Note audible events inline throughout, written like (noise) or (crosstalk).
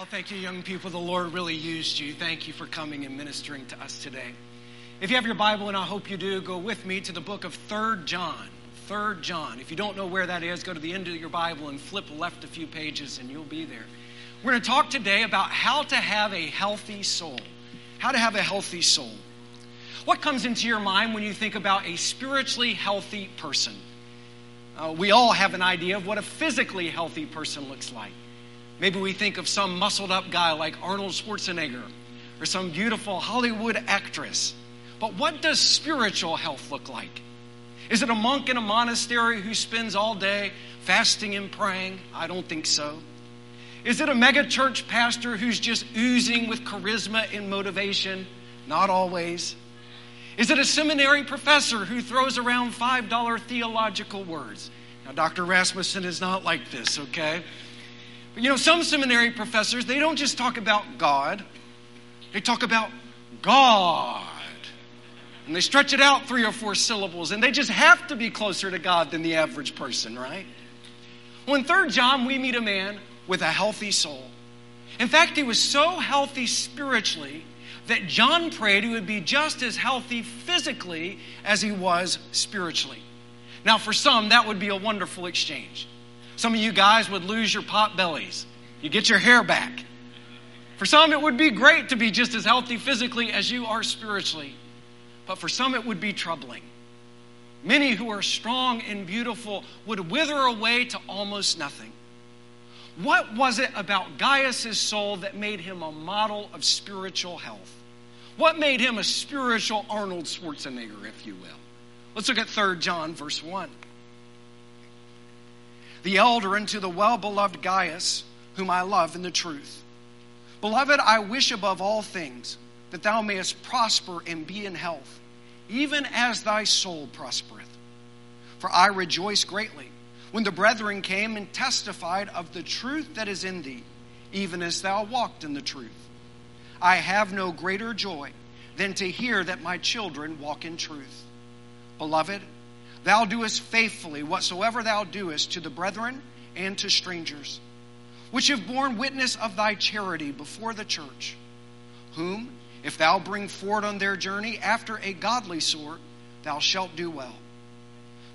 Well, thank you, young people. The Lord really used you. Thank you for coming and ministering to us today. If you have your Bible, and I hope you do, go with me to the book of Third John. Third John. If you don't know where that is, go to the end of your Bible and flip left a few pages, and you'll be there. We're going to talk today about how to have a healthy soul. How to have a healthy soul. What comes into your mind when you think about a spiritually healthy person? Uh, we all have an idea of what a physically healthy person looks like. Maybe we think of some muscled up guy like Arnold Schwarzenegger or some beautiful Hollywood actress. But what does spiritual health look like? Is it a monk in a monastery who spends all day fasting and praying? I don't think so. Is it a megachurch pastor who's just oozing with charisma and motivation? Not always. Is it a seminary professor who throws around $5 theological words? Now, Dr. Rasmussen is not like this, okay? You know, some seminary professors, they don't just talk about God, they talk about God. And they stretch it out three or four syllables, and they just have to be closer to God than the average person, right? Well, in 3 John, we meet a man with a healthy soul. In fact, he was so healthy spiritually that John prayed he would be just as healthy physically as he was spiritually. Now, for some, that would be a wonderful exchange. Some of you guys would lose your pot bellies. You get your hair back. For some, it would be great to be just as healthy physically as you are spiritually. But for some, it would be troubling. Many who are strong and beautiful would wither away to almost nothing. What was it about Gaius' soul that made him a model of spiritual health? What made him a spiritual Arnold Schwarzenegger, if you will? Let's look at 3 John, verse 1 the elder, and to the well beloved Gaius, whom I love in the truth. Beloved, I wish above all things that thou mayest prosper and be in health, even as thy soul prospereth. For I rejoice greatly when the brethren came and testified of the truth that is in thee, even as thou walked in the truth. I have no greater joy than to hear that my children walk in truth. Beloved, Thou doest faithfully whatsoever thou doest to the brethren and to strangers, which have borne witness of thy charity before the church, whom, if thou bring forward on their journey after a godly sort, thou shalt do well.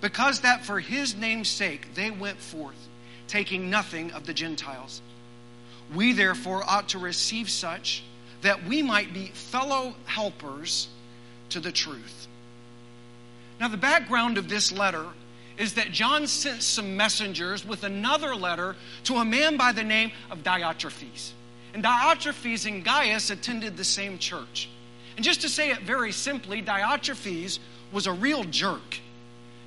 Because that for his name's sake they went forth, taking nothing of the Gentiles. We therefore ought to receive such that we might be fellow helpers to the truth. Now, the background of this letter is that John sent some messengers with another letter to a man by the name of Diotrephes. And Diotrephes and Gaius attended the same church. And just to say it very simply, Diotrephes was a real jerk.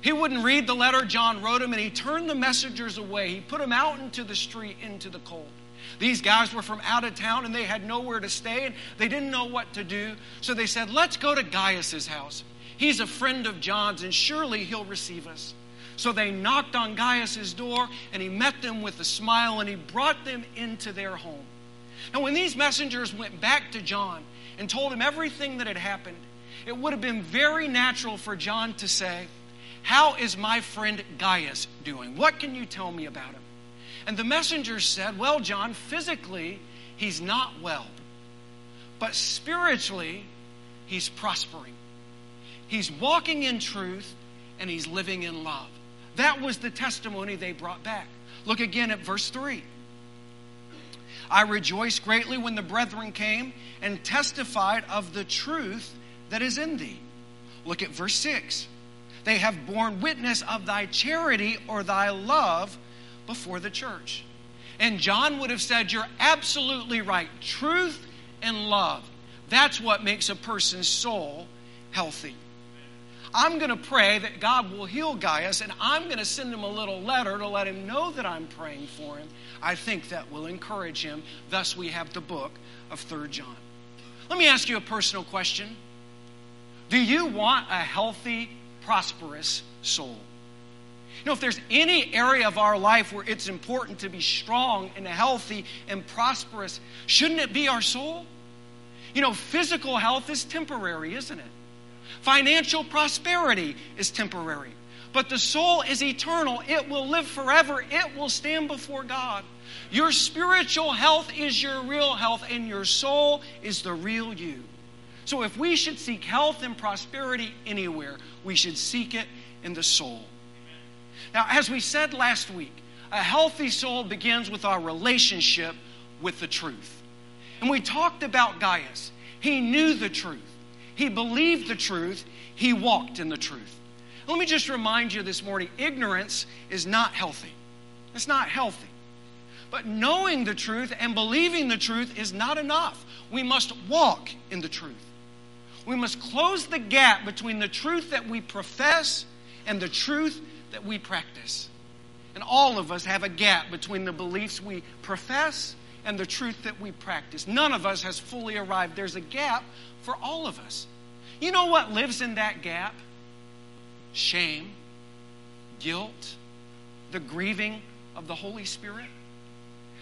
He wouldn't read the letter John wrote him, and he turned the messengers away. He put them out into the street, into the cold. These guys were from out of town and they had nowhere to stay and they didn't know what to do. So they said, Let's go to Gaius's house. He's a friend of John's, and surely he'll receive us. So they knocked on Gaius's door, and he met them with a smile, and he brought them into their home. Now, when these messengers went back to John and told him everything that had happened, it would have been very natural for John to say, How is my friend Gaius doing? What can you tell me about him? And the messengers said, Well, John, physically, he's not well, but spiritually, he's prospering. He's walking in truth and he's living in love. That was the testimony they brought back. Look again at verse 3. I rejoiced greatly when the brethren came and testified of the truth that is in thee. Look at verse 6. They have borne witness of thy charity or thy love before the church. And John would have said, You're absolutely right. Truth and love. That's what makes a person's soul healthy. I'm going to pray that God will heal Gaius, and I'm going to send him a little letter to let him know that I'm praying for him. I think that will encourage him. Thus, we have the book of 3 John. Let me ask you a personal question Do you want a healthy, prosperous soul? You know, if there's any area of our life where it's important to be strong and healthy and prosperous, shouldn't it be our soul? You know, physical health is temporary, isn't it? Financial prosperity is temporary. But the soul is eternal. It will live forever. It will stand before God. Your spiritual health is your real health, and your soul is the real you. So if we should seek health and prosperity anywhere, we should seek it in the soul. Now, as we said last week, a healthy soul begins with our relationship with the truth. And we talked about Gaius. He knew the truth, he believed the truth, he walked in the truth. Let me just remind you this morning ignorance is not healthy. It's not healthy. But knowing the truth and believing the truth is not enough. We must walk in the truth. We must close the gap between the truth that we profess and the truth that we practice. And all of us have a gap between the beliefs we profess and the truth that we practice. None of us has fully arrived. There's a gap for all of us. You know what lives in that gap? Shame, guilt, the grieving of the Holy Spirit.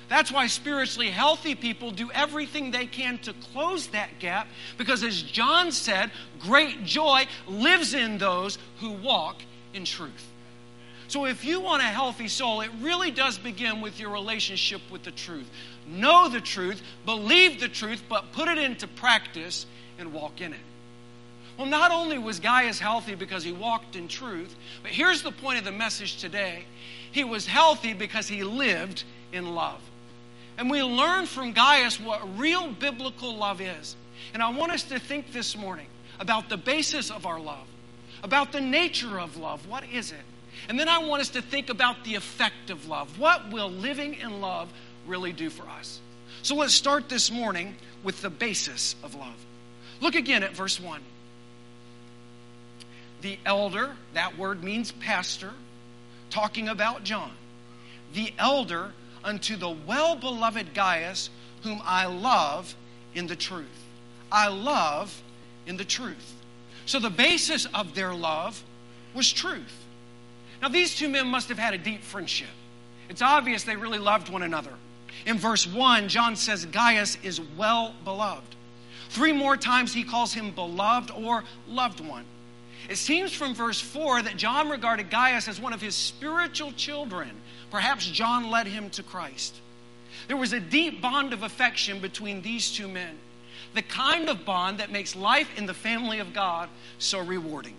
That's why spiritually healthy people do everything they can to close that gap because, as John said, great joy lives in those who walk in truth. So, if you want a healthy soul, it really does begin with your relationship with the truth. Know the truth, believe the truth, but put it into practice and walk in it. Well, not only was Gaius healthy because he walked in truth, but here's the point of the message today he was healthy because he lived in love. And we learn from Gaius what real biblical love is. And I want us to think this morning about the basis of our love, about the nature of love. What is it? And then I want us to think about the effect of love. What will living in love really do for us? So let's start this morning with the basis of love. Look again at verse 1. The elder, that word means pastor, talking about John. The elder unto the well beloved Gaius, whom I love in the truth. I love in the truth. So the basis of their love was truth. Now, these two men must have had a deep friendship. It's obvious they really loved one another. In verse 1, John says Gaius is well beloved. Three more times he calls him beloved or loved one. It seems from verse 4 that John regarded Gaius as one of his spiritual children. Perhaps John led him to Christ. There was a deep bond of affection between these two men, the kind of bond that makes life in the family of God so rewarding.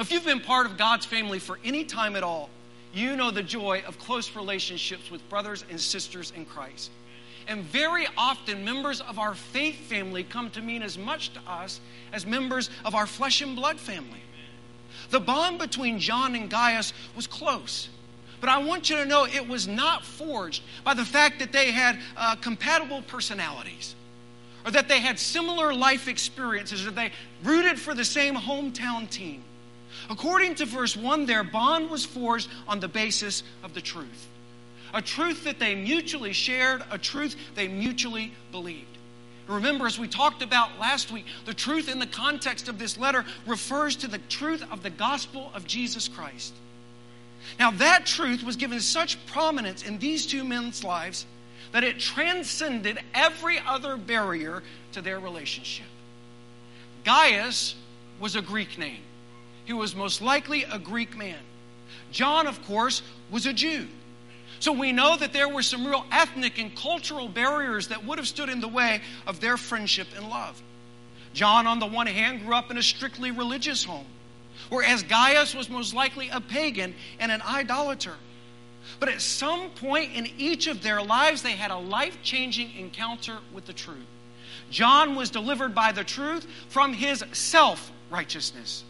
Now, if you've been part of God's family for any time at all, you know the joy of close relationships with brothers and sisters in Christ. And very often, members of our faith family come to mean as much to us as members of our flesh and blood family. The bond between John and Gaius was close. But I want you to know it was not forged by the fact that they had uh, compatible personalities or that they had similar life experiences or they rooted for the same hometown team. According to verse 1, their bond was forged on the basis of the truth. A truth that they mutually shared, a truth they mutually believed. Remember, as we talked about last week, the truth in the context of this letter refers to the truth of the gospel of Jesus Christ. Now, that truth was given such prominence in these two men's lives that it transcended every other barrier to their relationship. Gaius was a Greek name, he was most likely a Greek man. John, of course, was a Jew. So we know that there were some real ethnic and cultural barriers that would have stood in the way of their friendship and love. John, on the one hand, grew up in a strictly religious home, whereas Gaius was most likely a pagan and an idolater. But at some point in each of their lives, they had a life changing encounter with the truth. John was delivered by the truth from his self righteousness.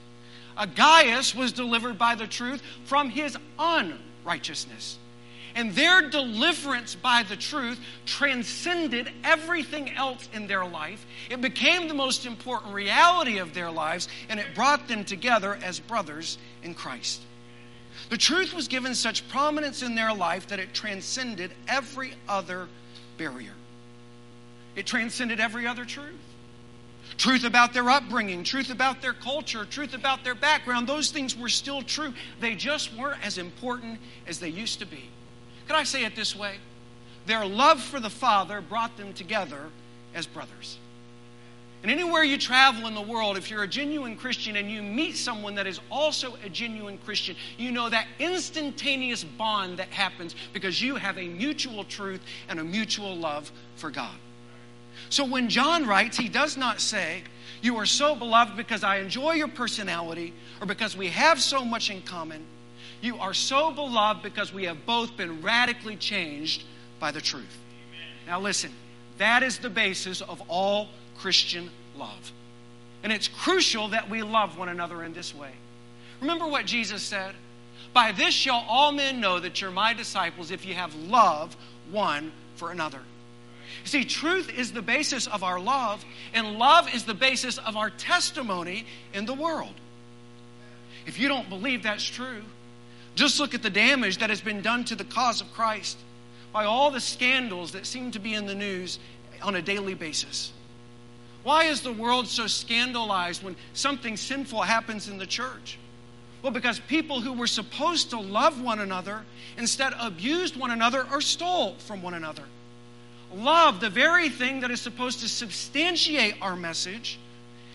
Gaius was delivered by the truth from his unrighteousness. And their deliverance by the truth transcended everything else in their life. It became the most important reality of their lives, and it brought them together as brothers in Christ. The truth was given such prominence in their life that it transcended every other barrier. It transcended every other truth. Truth about their upbringing, truth about their culture, truth about their background, those things were still true. They just weren't as important as they used to be. Could I say it this way? Their love for the Father brought them together as brothers. And anywhere you travel in the world, if you're a genuine Christian and you meet someone that is also a genuine Christian, you know that instantaneous bond that happens because you have a mutual truth and a mutual love for God. So when John writes, he does not say, You are so beloved because I enjoy your personality or because we have so much in common. You are so beloved because we have both been radically changed by the truth. Now, listen, that is the basis of all Christian love. And it's crucial that we love one another in this way. Remember what Jesus said? By this shall all men know that you're my disciples if you have love one for another. See, truth is the basis of our love, and love is the basis of our testimony in the world. If you don't believe that's true, just look at the damage that has been done to the cause of Christ by all the scandals that seem to be in the news on a daily basis. Why is the world so scandalized when something sinful happens in the church? Well, because people who were supposed to love one another instead abused one another or stole from one another. Love, the very thing that is supposed to substantiate our message,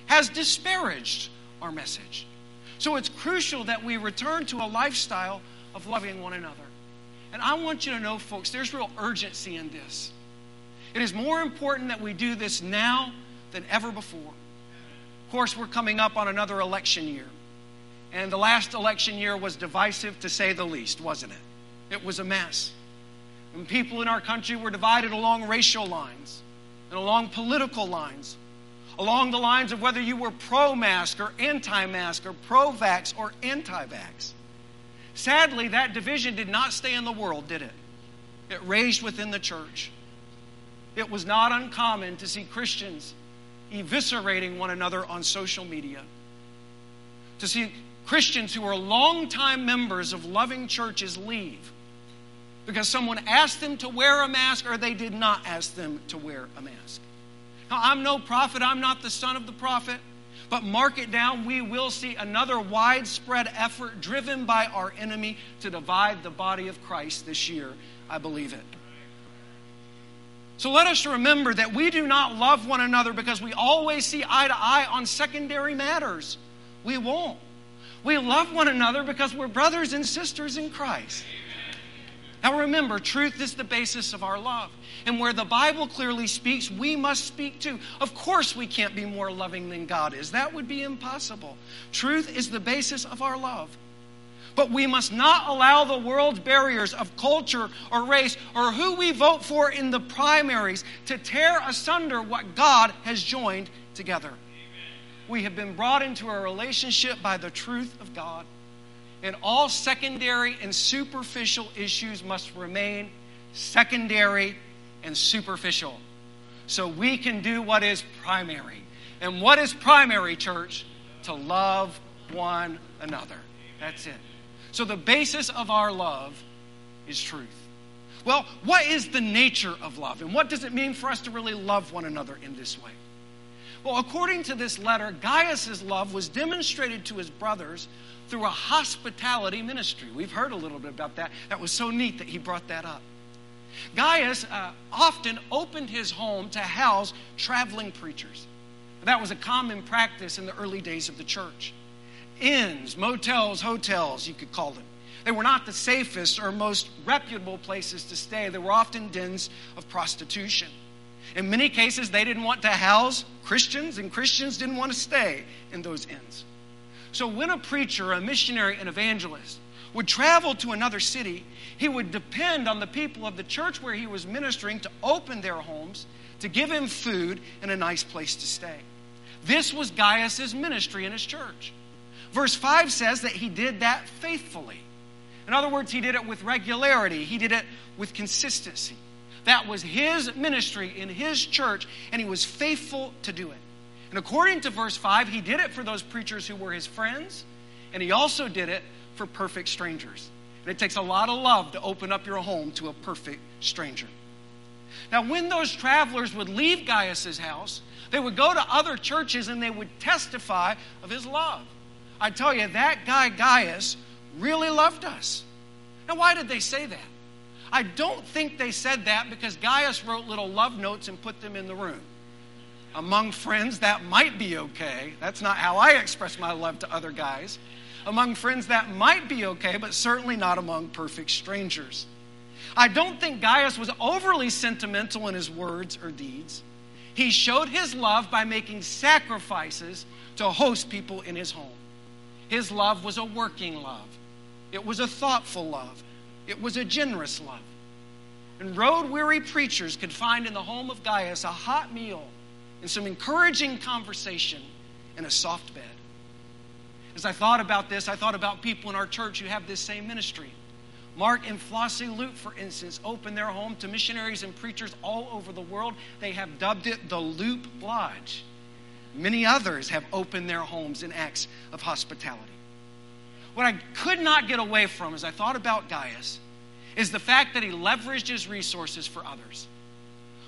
has disparaged our message. So it's crucial that we return to a lifestyle of loving one another. And I want you to know, folks, there's real urgency in this. It is more important that we do this now than ever before. Of course, we're coming up on another election year. And the last election year was divisive to say the least, wasn't it? It was a mess. And people in our country were divided along racial lines and along political lines, along the lines of whether you were pro mask or anti mask or pro vax or anti vax. Sadly, that division did not stay in the world, did it? It raged within the church. It was not uncommon to see Christians eviscerating one another on social media. To see Christians who are longtime members of loving churches leave because someone asked them to wear a mask or they did not ask them to wear a mask. Now, I'm no prophet, I'm not the son of the prophet, but mark it down, we will see another widespread effort driven by our enemy to divide the body of Christ this year. I believe it. So let us remember that we do not love one another because we always see eye to eye on secondary matters. We won't. We love one another because we're brothers and sisters in Christ. Now remember, truth is the basis of our love. And where the Bible clearly speaks, we must speak too. Of course, we can't be more loving than God is. That would be impossible. Truth is the basis of our love. But we must not allow the world's barriers of culture or race or who we vote for in the primaries to tear asunder what God has joined together. We have been brought into a relationship by the truth of God, and all secondary and superficial issues must remain secondary and superficial. So we can do what is primary. And what is primary, church? To love one another. That's it. So the basis of our love is truth. Well, what is the nature of love? And what does it mean for us to really love one another in this way? Well, according to this letter, Gaius' love was demonstrated to his brothers through a hospitality ministry. We've heard a little bit about that. That was so neat that he brought that up. Gaius uh, often opened his home to house traveling preachers. That was a common practice in the early days of the church inns, motels, hotels, you could call them. They were not the safest or most reputable places to stay. They were often dens of prostitution. In many cases, they didn't want to house Christians, and Christians didn't want to stay in those inns. So, when a preacher, a missionary, an evangelist would travel to another city, he would depend on the people of the church where he was ministering to open their homes, to give him food, and a nice place to stay. This was Gaius's ministry in his church. Verse 5 says that he did that faithfully. In other words, he did it with regularity, he did it with consistency. That was his ministry in his church, and he was faithful to do it. And according to verse 5, he did it for those preachers who were his friends, and he also did it for perfect strangers. And it takes a lot of love to open up your home to a perfect stranger. Now, when those travelers would leave Gaius' house, they would go to other churches and they would testify of his love. I tell you, that guy Gaius really loved us. Now, why did they say that? I don't think they said that because Gaius wrote little love notes and put them in the room. Among friends, that might be okay. That's not how I express my love to other guys. Among friends, that might be okay, but certainly not among perfect strangers. I don't think Gaius was overly sentimental in his words or deeds. He showed his love by making sacrifices to host people in his home. His love was a working love, it was a thoughtful love, it was a generous love. And road weary preachers could find in the home of Gaius a hot meal and some encouraging conversation and a soft bed. As I thought about this, I thought about people in our church who have this same ministry. Mark and Flossie Loop, for instance, opened their home to missionaries and preachers all over the world. They have dubbed it the Loop Lodge. Many others have opened their homes in acts of hospitality. What I could not get away from as I thought about Gaius is the fact that he leveraged his resources for others.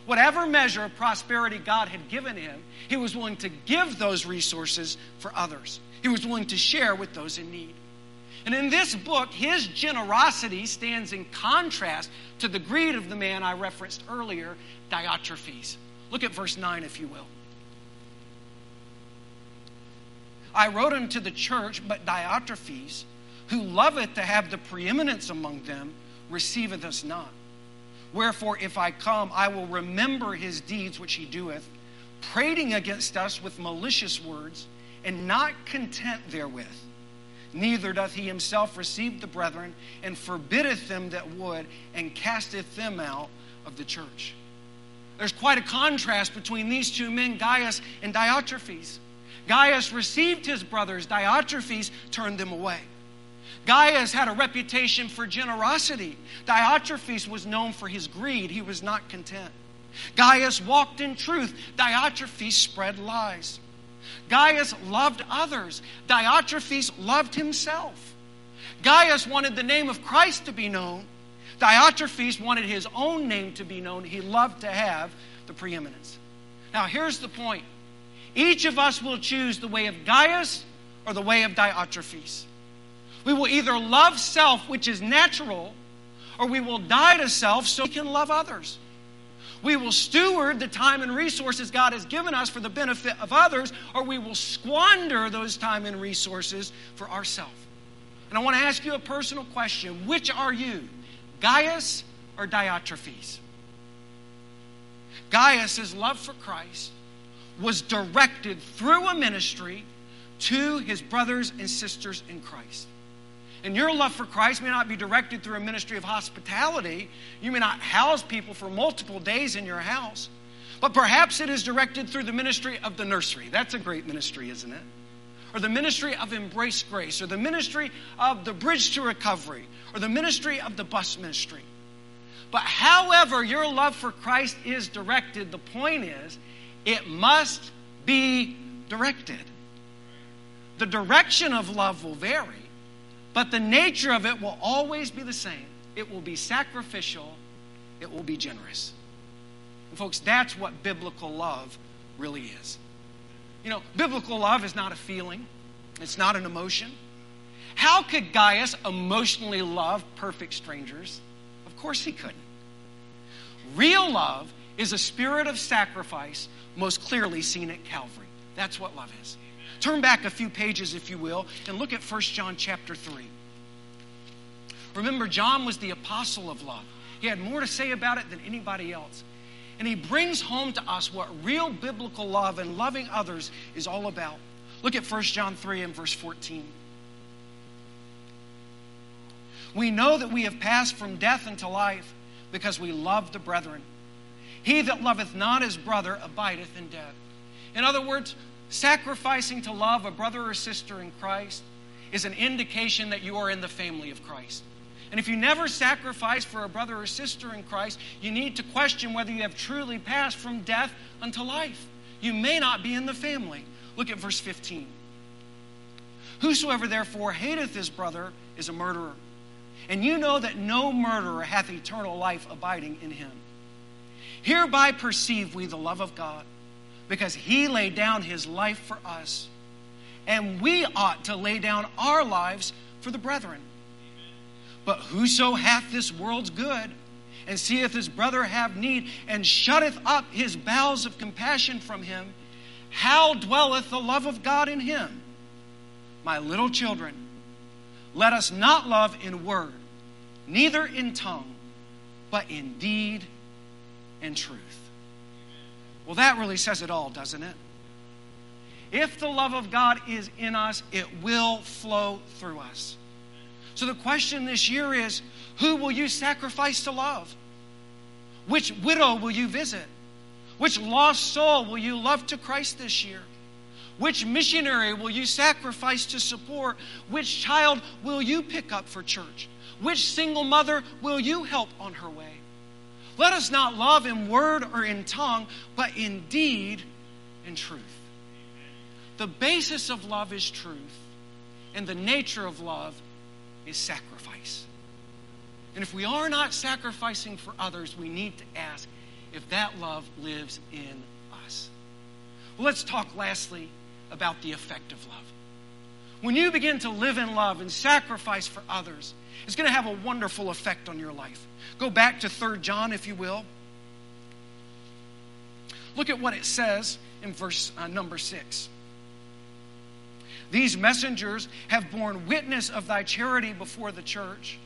Whatever measure of prosperity God had given him, he was willing to give those resources for others. He was willing to share with those in need. And in this book, his generosity stands in contrast to the greed of the man I referenced earlier, Diotrephes. Look at verse 9, if you will. I wrote unto the church, but Diotrephes, who loveth to have the preeminence among them, receiveth us not. Wherefore, if I come, I will remember his deeds which he doeth, prating against us with malicious words, and not content therewith Neither doth he himself receive the brethren, and forbiddeth them that would, and casteth them out of the church. There's quite a contrast between these two men, Gaius and Diotrephes. Gaius received his brothers, Diotrephes turned them away. Gaius had a reputation for generosity. Diotrephes was known for his greed. He was not content. Gaius walked in truth. Diotrephes spread lies. Gaius loved others. Diotrephes loved himself. Gaius wanted the name of Christ to be known. Diotrephes wanted his own name to be known. He loved to have the preeminence. Now, here's the point each of us will choose the way of Gaius or the way of Diotrephes. We will either love self, which is natural, or we will die to self so we can love others. We will steward the time and resources God has given us for the benefit of others, or we will squander those time and resources for ourselves. And I want to ask you a personal question Which are you, Gaius or Diotrephes? Gaius' is love for Christ was directed through a ministry to his brothers and sisters in Christ. And your love for Christ may not be directed through a ministry of hospitality. You may not house people for multiple days in your house. But perhaps it is directed through the ministry of the nursery. That's a great ministry, isn't it? Or the ministry of Embrace Grace, or the ministry of the Bridge to Recovery, or the ministry of the bus ministry. But however your love for Christ is directed, the point is it must be directed. The direction of love will vary, but the nature of it will always be the same it will be sacrificial, it will be generous. And folks, that's what biblical love really is. You know, biblical love is not a feeling, it's not an emotion. How could Gaius emotionally love perfect strangers? Of course he couldn't. Real love is a spirit of sacrifice, most clearly seen at Calvary. That's what love is. Turn back a few pages, if you will, and look at 1 John chapter 3. Remember, John was the apostle of love. He had more to say about it than anybody else. And he brings home to us what real biblical love and loving others is all about. Look at 1 John 3 and verse 14. We know that we have passed from death into life because we love the brethren. He that loveth not his brother abideth in death. In other words, Sacrificing to love a brother or sister in Christ is an indication that you are in the family of Christ. And if you never sacrifice for a brother or sister in Christ, you need to question whether you have truly passed from death unto life. You may not be in the family. Look at verse 15. Whosoever therefore hateth his brother is a murderer. And you know that no murderer hath eternal life abiding in him. Hereby perceive we the love of God because he laid down his life for us. And we ought to lay down our lives for the brethren. But whoso hath this world's good and seeth his brother have need, and shutteth up his bowels of compassion from him, how dwelleth the love of God in him? My little children, let us not love in word, neither in tongue, but in deed and truth. Well, that really says it all, doesn't it? If the love of God is in us, it will flow through us. So the question this year is who will you sacrifice to love? Which widow will you visit? Which lost soul will you love to Christ this year? Which missionary will you sacrifice to support? Which child will you pick up for church? Which single mother will you help on her way? Let us not love in word or in tongue, but in deed and truth. The basis of love is truth, and the nature of love is sacrifice. And if we are not sacrificing for others, we need to ask if that love lives in us. Well, let's talk lastly about the effect of love. When you begin to live in love and sacrifice for others, it's going to have a wonderful effect on your life. Go back to 3 John, if you will. Look at what it says in verse uh, number 6. These messengers have borne witness of thy charity before the church,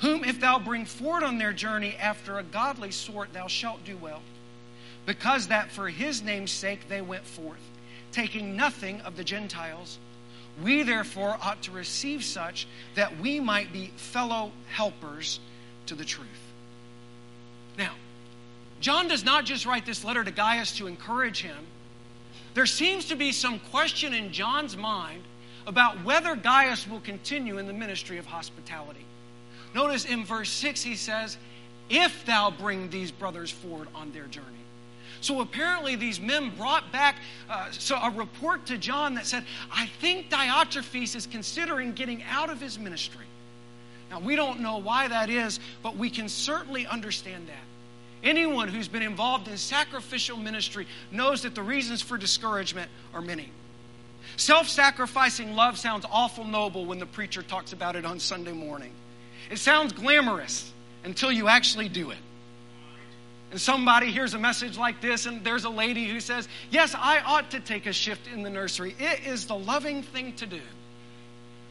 whom if thou bring forward on their journey after a godly sort, thou shalt do well. Because that for his name's sake they went forth, taking nothing of the Gentiles. We therefore ought to receive such that we might be fellow helpers to the truth. Now, John does not just write this letter to Gaius to encourage him there seems to be some question in John's mind about whether Gaius will continue in the ministry of hospitality. Notice in verse 6 he says, If thou bring these brothers forward on their journey. So apparently, these men brought back uh, so a report to John that said, I think Diotrephes is considering getting out of his ministry. Now, we don't know why that is, but we can certainly understand that. Anyone who's been involved in sacrificial ministry knows that the reasons for discouragement are many. Self sacrificing love sounds awful noble when the preacher talks about it on Sunday morning. It sounds glamorous until you actually do it. Somebody hears a message like this, and there's a lady who says, Yes, I ought to take a shift in the nursery. It is the loving thing to do.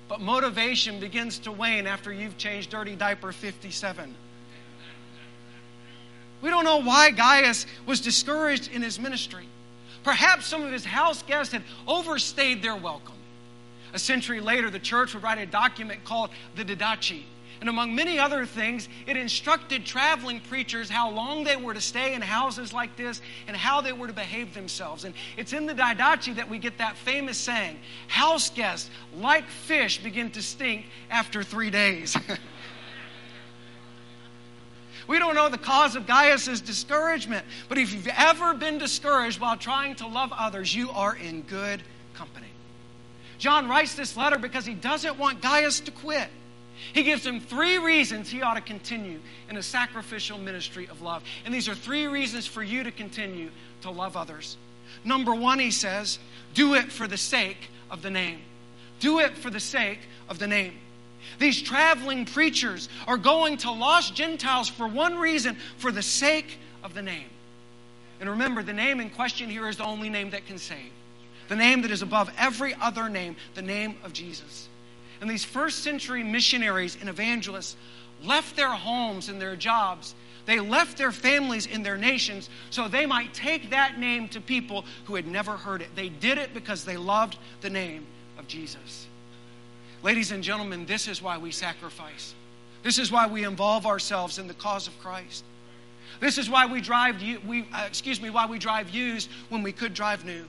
But motivation begins to wane after you've changed dirty diaper 57. We don't know why Gaius was discouraged in his ministry. Perhaps some of his house guests had overstayed their welcome. A century later, the church would write a document called the Didache. And among many other things, it instructed traveling preachers how long they were to stay in houses like this and how they were to behave themselves. And it's in the Didache that we get that famous saying house guests, like fish, begin to stink after three days. (laughs) We don't know the cause of Gaius's discouragement, but if you've ever been discouraged while trying to love others, you are in good company. John writes this letter because he doesn't want Gaius to quit. He gives him three reasons he ought to continue in a sacrificial ministry of love. And these are three reasons for you to continue to love others. Number one, he says, do it for the sake of the name. Do it for the sake of the name. These traveling preachers are going to lost Gentiles for one reason for the sake of the name. And remember, the name in question here is the only name that can save. The name that is above every other name, the name of Jesus. And these first century missionaries and evangelists left their homes and their jobs. They left their families in their nations so they might take that name to people who had never heard it. They did it because they loved the name of Jesus. Ladies and gentlemen, this is why we sacrifice. This is why we involve ourselves in the cause of Christ. This is why we drive, we, uh, excuse me, why we drive used when we could drive new.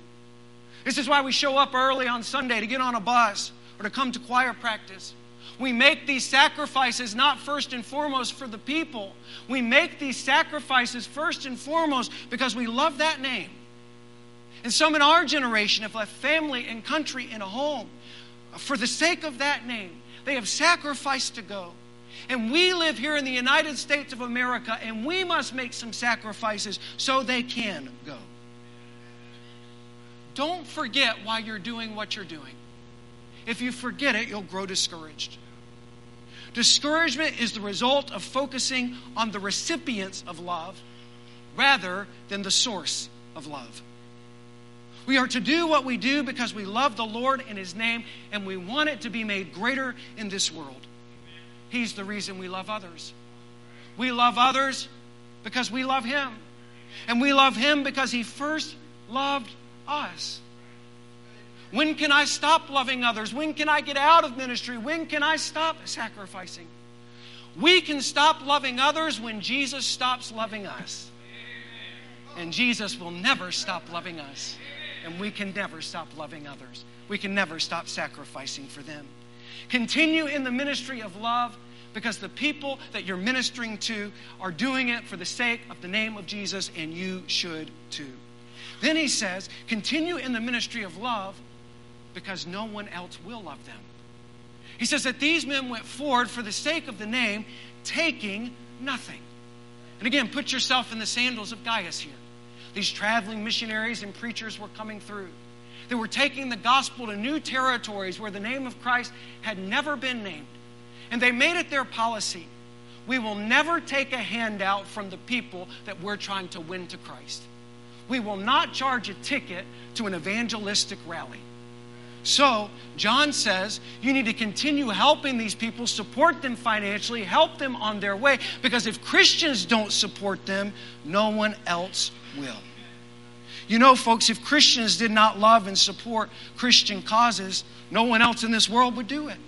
This is why we show up early on Sunday to get on a bus or to come to choir practice. We make these sacrifices not first and foremost for the people. We make these sacrifices first and foremost because we love that name. And some in our generation have left family and country and a home for the sake of that name, they have sacrificed to go. And we live here in the United States of America, and we must make some sacrifices so they can go. Don't forget why you're doing what you're doing. If you forget it, you'll grow discouraged. Discouragement is the result of focusing on the recipients of love rather than the source of love. We are to do what we do because we love the Lord in His name and we want it to be made greater in this world. He's the reason we love others. We love others because we love Him. And we love Him because He first loved us. When can I stop loving others? When can I get out of ministry? When can I stop sacrificing? We can stop loving others when Jesus stops loving us. And Jesus will never stop loving us. And we can never stop loving others. We can never stop sacrificing for them. Continue in the ministry of love because the people that you're ministering to are doing it for the sake of the name of Jesus, and you should too. Then he says, continue in the ministry of love because no one else will love them. He says that these men went forward for the sake of the name, taking nothing. And again, put yourself in the sandals of Gaius here. These traveling missionaries and preachers were coming through. They were taking the gospel to new territories where the name of Christ had never been named. And they made it their policy we will never take a handout from the people that we're trying to win to Christ. We will not charge a ticket to an evangelistic rally. So, John says you need to continue helping these people, support them financially, help them on their way, because if Christians don't support them, no one else will. You know, folks, if Christians did not love and support Christian causes, no one else in this world would do it.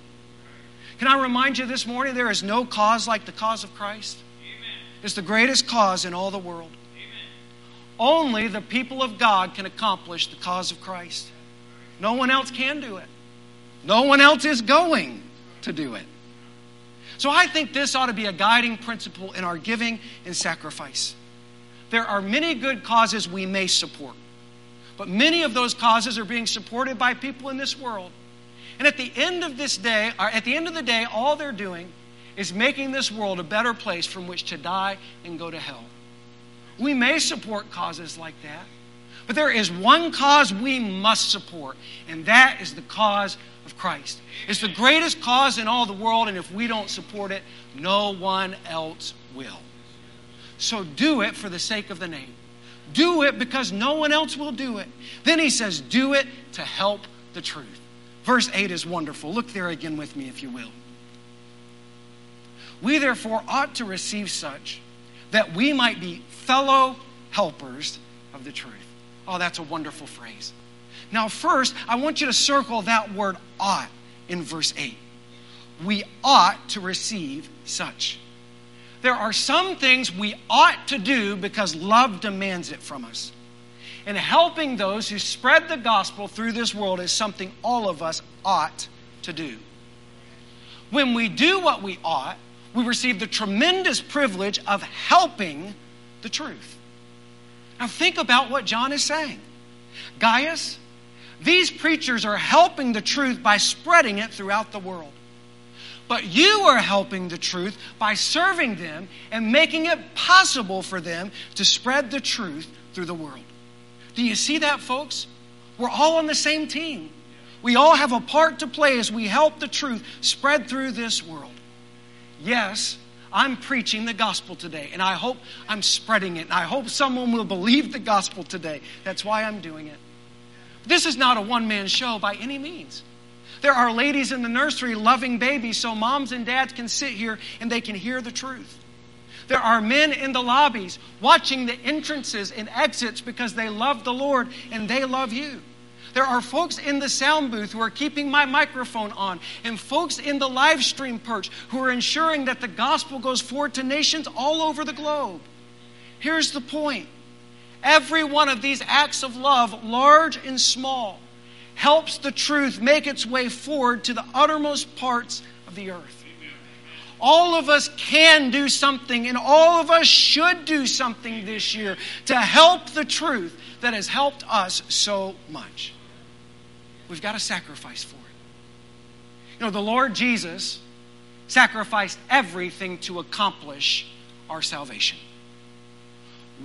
Can I remind you this morning there is no cause like the cause of Christ? Amen. It's the greatest cause in all the world. Amen. Only the people of God can accomplish the cause of Christ. No one else can do it. No one else is going to do it. So I think this ought to be a guiding principle in our giving and sacrifice. There are many good causes we may support, but many of those causes are being supported by people in this world and at the end of this day, or at the end of the day, all they're doing is making this world a better place from which to die and go to hell. We may support causes like that, but there is one cause we must support, and that is the cause of Christ. It's the greatest cause in all the world, and if we don't support it, no one else will. So do it for the sake of the name. Do it because no one else will do it. Then he says, do it to help the truth. Verse 8 is wonderful. Look there again with me, if you will. We therefore ought to receive such that we might be fellow helpers of the truth. Oh, that's a wonderful phrase. Now, first, I want you to circle that word ought in verse 8. We ought to receive such. There are some things we ought to do because love demands it from us and helping those who spread the gospel through this world is something all of us ought to do. When we do what we ought, we receive the tremendous privilege of helping the truth. Now, think about what John is saying. Gaius, these preachers are helping the truth by spreading it throughout the world. But you are helping the truth by serving them and making it possible for them to spread the truth through the world. Do you see that, folks? We're all on the same team. We all have a part to play as we help the truth spread through this world. Yes, I'm preaching the gospel today, and I hope I'm spreading it, and I hope someone will believe the gospel today. That's why I'm doing it. This is not a one man show by any means. There are ladies in the nursery loving babies so moms and dads can sit here and they can hear the truth. There are men in the lobbies watching the entrances and exits because they love the Lord and they love you. There are folks in the sound booth who are keeping my microphone on, and folks in the live stream perch who are ensuring that the gospel goes forward to nations all over the globe. Here's the point every one of these acts of love, large and small, helps the truth make its way forward to the uttermost parts of the earth. All of us can do something, and all of us should do something this year to help the truth that has helped us so much. We've got to sacrifice for it. You know, the Lord Jesus sacrificed everything to accomplish our salvation.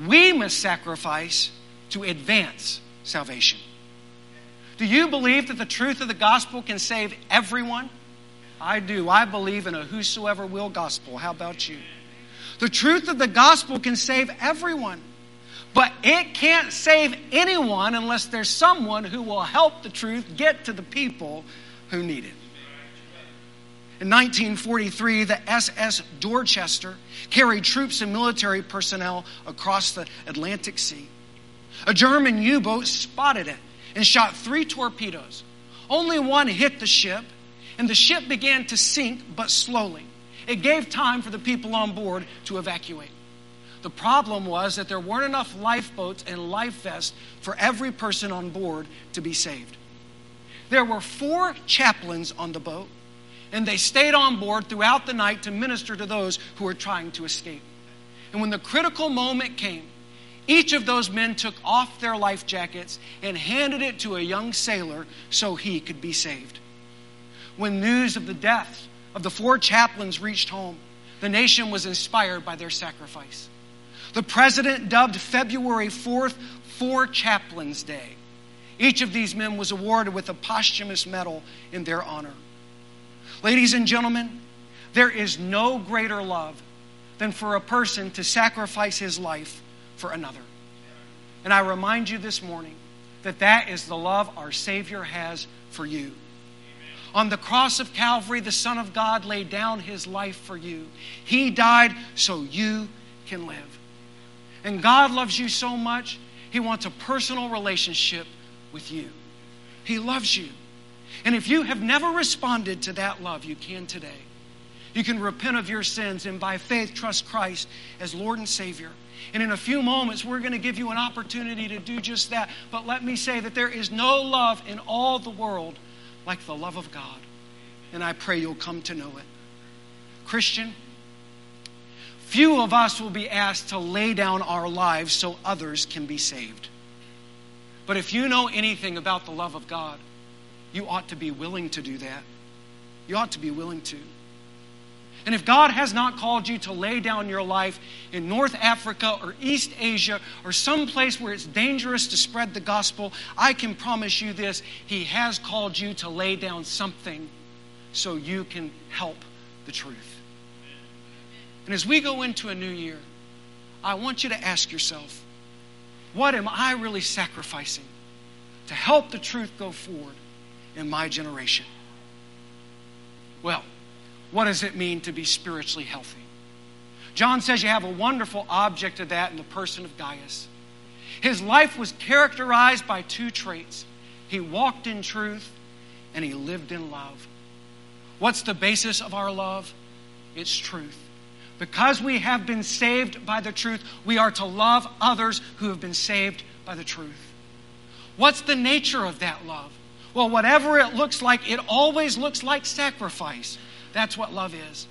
We must sacrifice to advance salvation. Do you believe that the truth of the gospel can save everyone? I do. I believe in a whosoever will gospel. How about you? The truth of the gospel can save everyone, but it can't save anyone unless there's someone who will help the truth get to the people who need it. In 1943, the SS Dorchester carried troops and military personnel across the Atlantic Sea. A German U boat spotted it and shot three torpedoes. Only one hit the ship, and the ship began to sink, but slowly. It gave time for the people on board to evacuate. The problem was that there weren't enough lifeboats and life vests for every person on board to be saved. There were four chaplains on the boat, and they stayed on board throughout the night to minister to those who were trying to escape. And when the critical moment came, each of those men took off their life jackets and handed it to a young sailor so he could be saved. When news of the death of the four chaplains reached home, the nation was inspired by their sacrifice. The president dubbed February 4th Four Chaplains Day. Each of these men was awarded with a posthumous medal in their honor. Ladies and gentlemen, there is no greater love than for a person to sacrifice his life for another. And I remind you this morning that that is the love our Savior has for you. On the cross of Calvary, the Son of God laid down his life for you. He died so you can live. And God loves you so much, he wants a personal relationship with you. He loves you. And if you have never responded to that love, you can today. You can repent of your sins and by faith trust Christ as Lord and Savior. And in a few moments, we're going to give you an opportunity to do just that. But let me say that there is no love in all the world like the love of God. And I pray you'll come to know it. Christian, few of us will be asked to lay down our lives so others can be saved. But if you know anything about the love of God, you ought to be willing to do that. You ought to be willing to. And if God has not called you to lay down your life in North Africa or East Asia or some place where it's dangerous to spread the gospel, I can promise you this He has called you to lay down something so you can help the truth. And as we go into a new year, I want you to ask yourself what am I really sacrificing to help the truth go forward in my generation? Well, what does it mean to be spiritually healthy? John says you have a wonderful object of that in the person of Gaius. His life was characterized by two traits he walked in truth and he lived in love. What's the basis of our love? It's truth. Because we have been saved by the truth, we are to love others who have been saved by the truth. What's the nature of that love? Well, whatever it looks like, it always looks like sacrifice. That's what love is.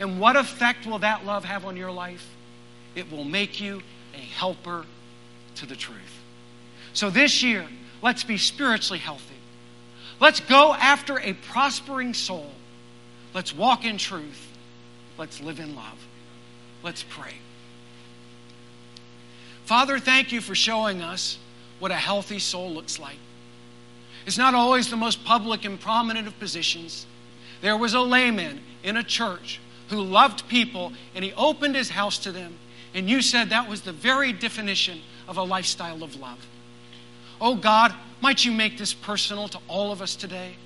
And what effect will that love have on your life? It will make you a helper to the truth. So this year, let's be spiritually healthy. Let's go after a prospering soul. Let's walk in truth. Let's live in love. Let's pray. Father, thank you for showing us what a healthy soul looks like. It's not always the most public and prominent of positions. There was a layman in a church who loved people and he opened his house to them. And you said that was the very definition of a lifestyle of love. Oh God, might you make this personal to all of us today?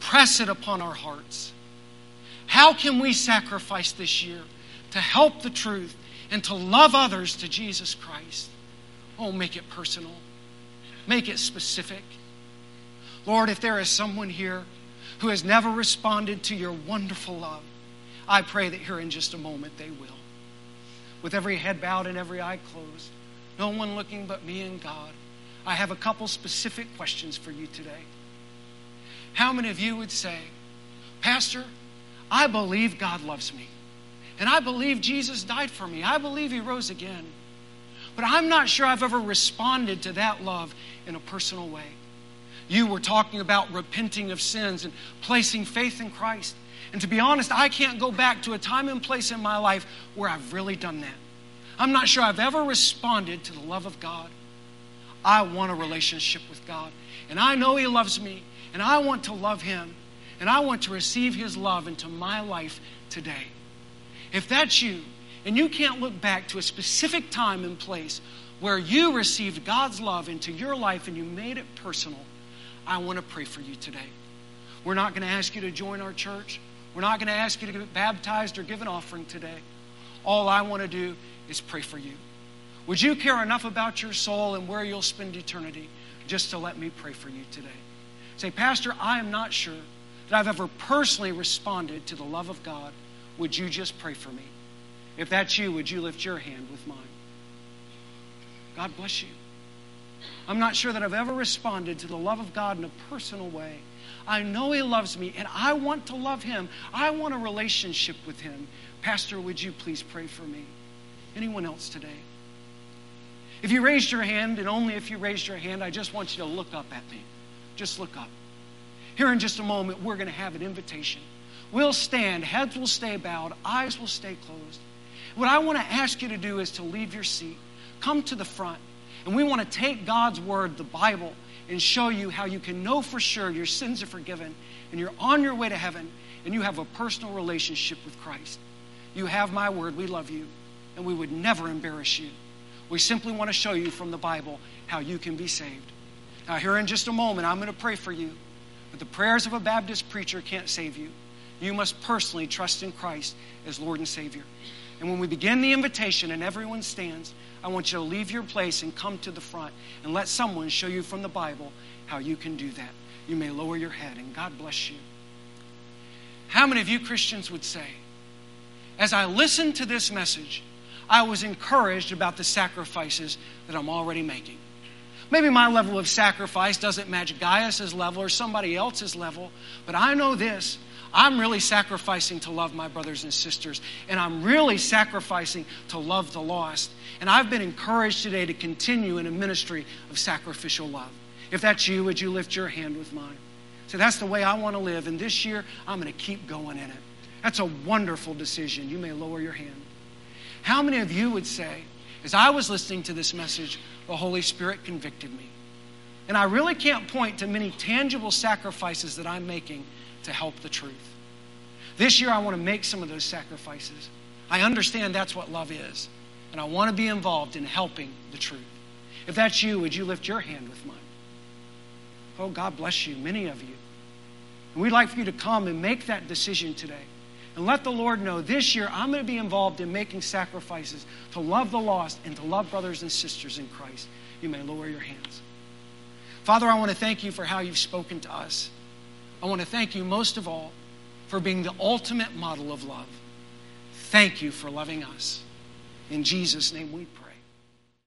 Press it upon our hearts. How can we sacrifice this year to help the truth and to love others to Jesus Christ? Oh, make it personal, make it specific. Lord, if there is someone here who has never responded to your wonderful love, I pray that here in just a moment they will. With every head bowed and every eye closed, no one looking but me and God, I have a couple specific questions for you today. How many of you would say, Pastor, I believe God loves me, and I believe Jesus died for me, I believe He rose again, but I'm not sure I've ever responded to that love in a personal way? You were talking about repenting of sins and placing faith in Christ. And to be honest, I can't go back to a time and place in my life where I've really done that. I'm not sure I've ever responded to the love of God. I want a relationship with God. And I know He loves me, and I want to love Him. And I want to receive His love into my life today. If that's you, and you can't look back to a specific time and place where you received God's love into your life and you made it personal, I want to pray for you today. We're not going to ask you to join our church. We're not going to ask you to get baptized or give an offering today. All I want to do is pray for you. Would you care enough about your soul and where you'll spend eternity just to let me pray for you today? Say, Pastor, I am not sure that I've ever personally responded to the love of God. Would you just pray for me? If that's you, would you lift your hand with mine? God bless you. I'm not sure that I've ever responded to the love of God in a personal way. I know He loves me and I want to love Him. I want a relationship with Him. Pastor, would you please pray for me? Anyone else today? If you raised your hand, and only if you raised your hand, I just want you to look up at me. Just look up. Here in just a moment, we're going to have an invitation. We'll stand, heads will stay bowed, eyes will stay closed. What I want to ask you to do is to leave your seat, come to the front, and we want to take God's Word, the Bible, and show you how you can know for sure your sins are forgiven and you're on your way to heaven and you have a personal relationship with Christ. You have my word. We love you and we would never embarrass you. We simply want to show you from the Bible how you can be saved. Now, here in just a moment, I'm going to pray for you. But the prayers of a Baptist preacher can't save you. You must personally trust in Christ as Lord and Savior. And when we begin the invitation and everyone stands, I want you to leave your place and come to the front and let someone show you from the Bible how you can do that. You may lower your head and God bless you. How many of you Christians would say, as I listened to this message, I was encouraged about the sacrifices that I'm already making? Maybe my level of sacrifice doesn't match Gaius's level or somebody else's level, but I know this I'm really sacrificing to love my brothers and sisters, and I'm really sacrificing to love the lost. And I've been encouraged today to continue in a ministry of sacrificial love. If that's you, would you lift your hand with mine? So that's the way I want to live, and this year I'm going to keep going in it. That's a wonderful decision. You may lower your hand. How many of you would say, as I was listening to this message, the Holy Spirit convicted me? And I really can't point to many tangible sacrifices that I'm making to help the truth. This year, I want to make some of those sacrifices. I understand that's what love is, and I want to be involved in helping the truth. If that's you, would you lift your hand with mine? Oh, God bless you, many of you. And we'd like for you to come and make that decision today. And let the Lord know this year I'm going to be involved in making sacrifices to love the lost and to love brothers and sisters in Christ. You may lower your hands. Father, I want to thank you for how you've spoken to us. I want to thank you most of all for being the ultimate model of love. Thank you for loving us. In Jesus' name we pray.